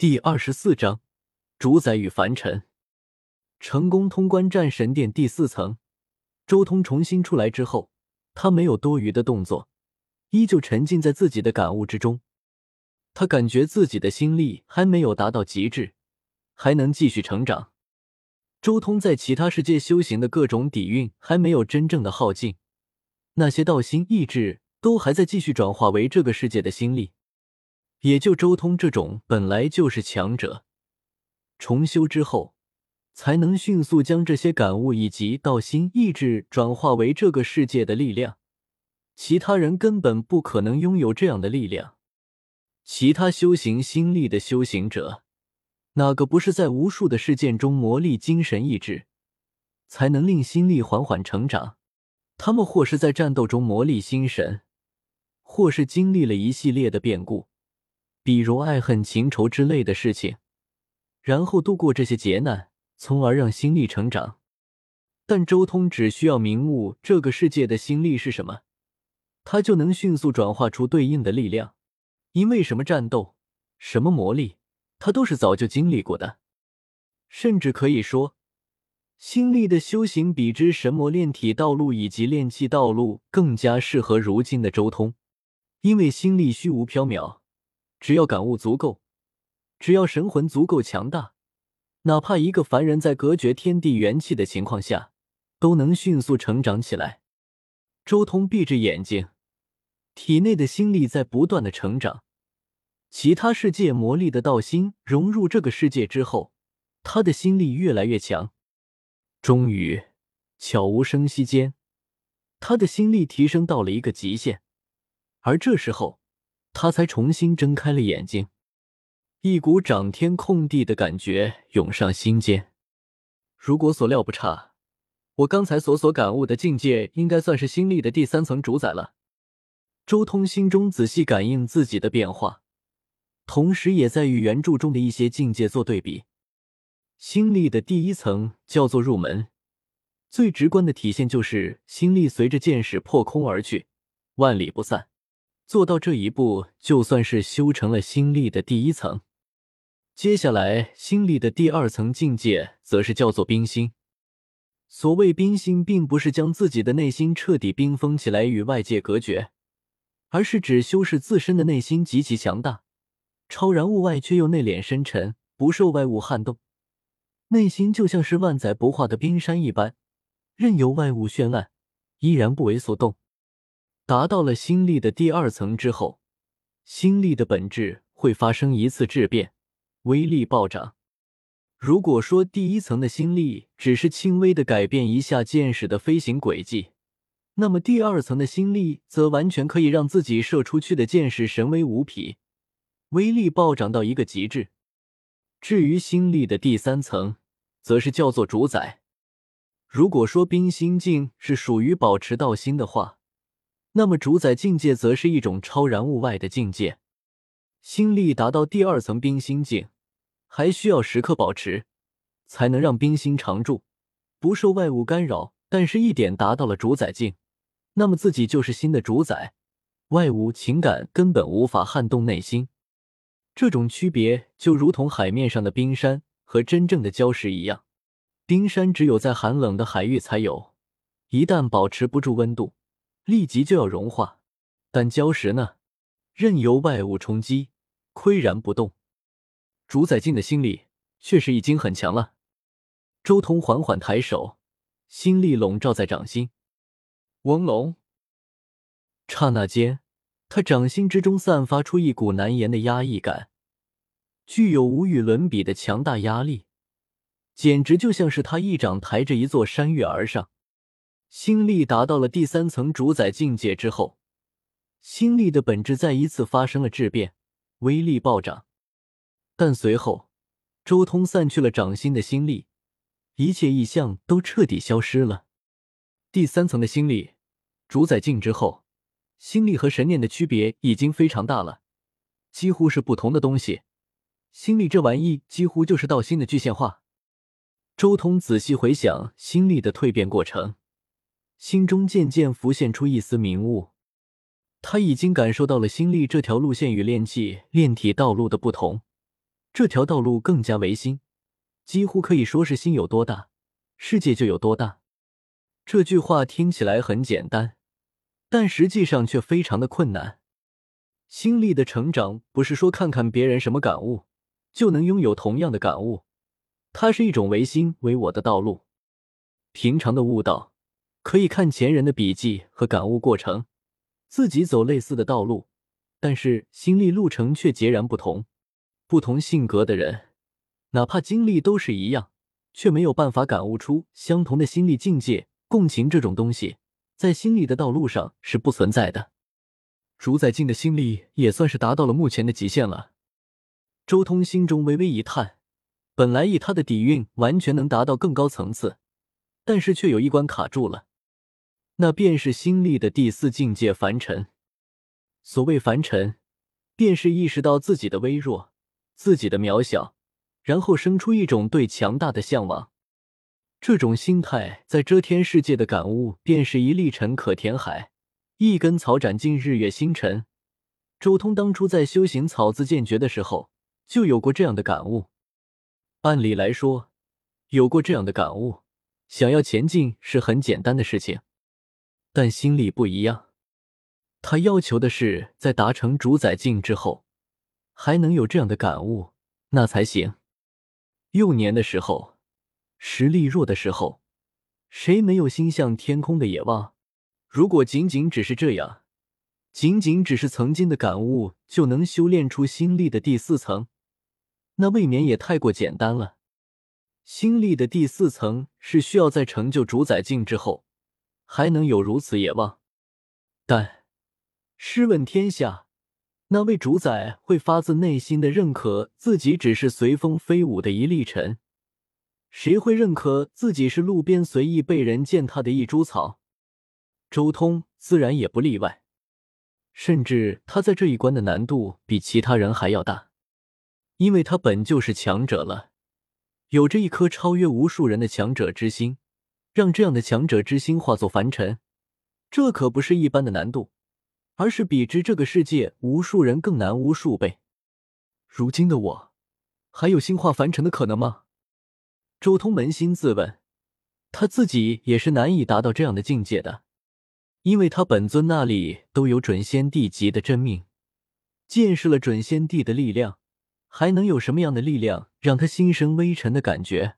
第二十四章主宰与凡尘。成功通关战神殿第四层，周通重新出来之后，他没有多余的动作，依旧沉浸在自己的感悟之中。他感觉自己的心力还没有达到极致，还能继续成长。周通在其他世界修行的各种底蕴还没有真正的耗尽，那些道心意志都还在继续转化为这个世界的心力。也就周通这种本来就是强者，重修之后，才能迅速将这些感悟以及道心意志转化为这个世界的力量。其他人根本不可能拥有这样的力量。其他修行心力的修行者，哪个不是在无数的事件中磨砺精神意志，才能令心力缓缓成长？他们或是在战斗中磨砺心神，或是经历了一系列的变故。比如爱恨情仇之类的事情，然后度过这些劫难，从而让心力成长。但周通只需要明悟这个世界的心力是什么，他就能迅速转化出对应的力量。因为什么战斗，什么魔力，他都是早就经历过的。甚至可以说，心力的修行比之神魔炼体道路以及炼气道路更加适合如今的周通，因为心力虚无缥缈。只要感悟足够，只要神魂足够强大，哪怕一个凡人在隔绝天地元气的情况下，都能迅速成长起来。周通闭着眼睛，体内的心力在不断的成长。其他世界魔力的道心融入这个世界之后，他的心力越来越强。终于，悄无声息间，他的心力提升到了一个极限。而这时候，他才重新睁开了眼睛，一股掌天控地的感觉涌上心间。如果所料不差，我刚才所所感悟的境界，应该算是心力的第三层主宰了。周通心中仔细感应自己的变化，同时也在与原著中的一些境界做对比。心力的第一层叫做入门，最直观的体现就是心力随着剑矢破空而去，万里不散。做到这一步，就算是修成了心力的第一层。接下来，心力的第二层境界，则是叫做冰心。所谓冰心，并不是将自己的内心彻底冰封起来，与外界隔绝，而是指修饰自身的内心极其强大，超然物外，却又内敛深沉，不受外物撼动。内心就像是万载不化的冰山一般，任由外物绚烂，依然不为所动。达到了心力的第二层之后，心力的本质会发生一次质变，威力暴涨。如果说第一层的心力只是轻微的改变一下箭矢的飞行轨迹，那么第二层的心力则完全可以让自己射出去的箭矢神威无匹，威力暴涨到一个极致。至于心力的第三层，则是叫做主宰。如果说冰心境是属于保持道心的话，那么，主宰境界则是一种超然物外的境界。心力达到第二层冰心境，还需要时刻保持，才能让冰心常驻，不受外物干扰。但是，一点达到了主宰境，那么自己就是新的主宰，外物情感根本无法撼动内心。这种区别就如同海面上的冰山和真正的礁石一样，冰山只有在寒冷的海域才有，一旦保持不住温度。立即就要融化，但礁石呢，任由外物冲击，岿然不动。主宰境的心力确实已经很强了。周通缓缓抬手，心力笼罩在掌心，嗡隆。刹那间，他掌心之中散发出一股难言的压抑感，具有无与伦比的强大压力，简直就像是他一掌抬着一座山岳而上。心力达到了第三层主宰境界之后，心力的本质再一次发生了质变，威力暴涨。但随后，周通散去了掌心的心力，一切异象都彻底消失了。第三层的心力主宰境之后，心力和神念的区别已经非常大了，几乎是不同的东西。心力这玩意几乎就是道心的具现化。周通仔细回想心力的蜕变过程。心中渐渐浮现出一丝明悟，他已经感受到了心力这条路线与炼气炼体道路的不同。这条道路更加唯心，几乎可以说是心有多大，世界就有多大。这句话听起来很简单，但实际上却非常的困难。心力的成长不是说看看别人什么感悟就能拥有同样的感悟，它是一种唯心唯我的道路。平常的悟道可以看前人的笔记和感悟过程，自己走类似的道路，但是心力路程却截然不同。不同性格的人，哪怕经历都是一样，却没有办法感悟出相同的心力境界。共情这种东西，在心力的道路上是不存在的。主宰境的心力也算是达到了目前的极限了。周通心中微微一叹，本来以他的底蕴，完全能达到更高层次，但是却有一关卡住了，那便是心力的第四境界凡尘。所谓凡尘，便是意识到自己的微弱，自己的渺小，然后生出一种对强大的向往。这种心态在遮天世界的感悟，便是一粒尘可填海，一根草斩尽日月星辰。周通当初在修行草字剑诀的时候，就有过这样的感悟。按理来说，有过这样的感悟，想要前进是很简单的事情。但心力不一样，他要求的是在达成主宰境之后，还能有这样的感悟，那才行。幼年的时候。实力弱的时候，谁没有心向天空的野望？如果仅仅只是这样，仅仅只是曾经的感悟就能修炼出心力的第四层，那未免也太过简单了。心力的第四层是需要在成就主宰境之后，还能有如此野望。但试问天下，那位主宰会发自内心的认可自己只是随风飞舞的一粒尘？谁会认可自己是路边随意被人践踏的一株草？周通自然也不例外，甚至他在这一关的难度比其他人还要大，因为他本就是强者了，有着一颗超越无数人的强者之心，让这样的强者之心化作凡尘，这可不是一般的难度，而是比之这个世界无数人更难无数倍。如今的我，还有心化凡尘的可能吗？周通扪心自问，他自己也是难以达到这样的境界的，因为他本尊那里都有准仙帝级的真命，见识了准仙帝的力量，还能有什么样的力量让他心生微尘的感觉？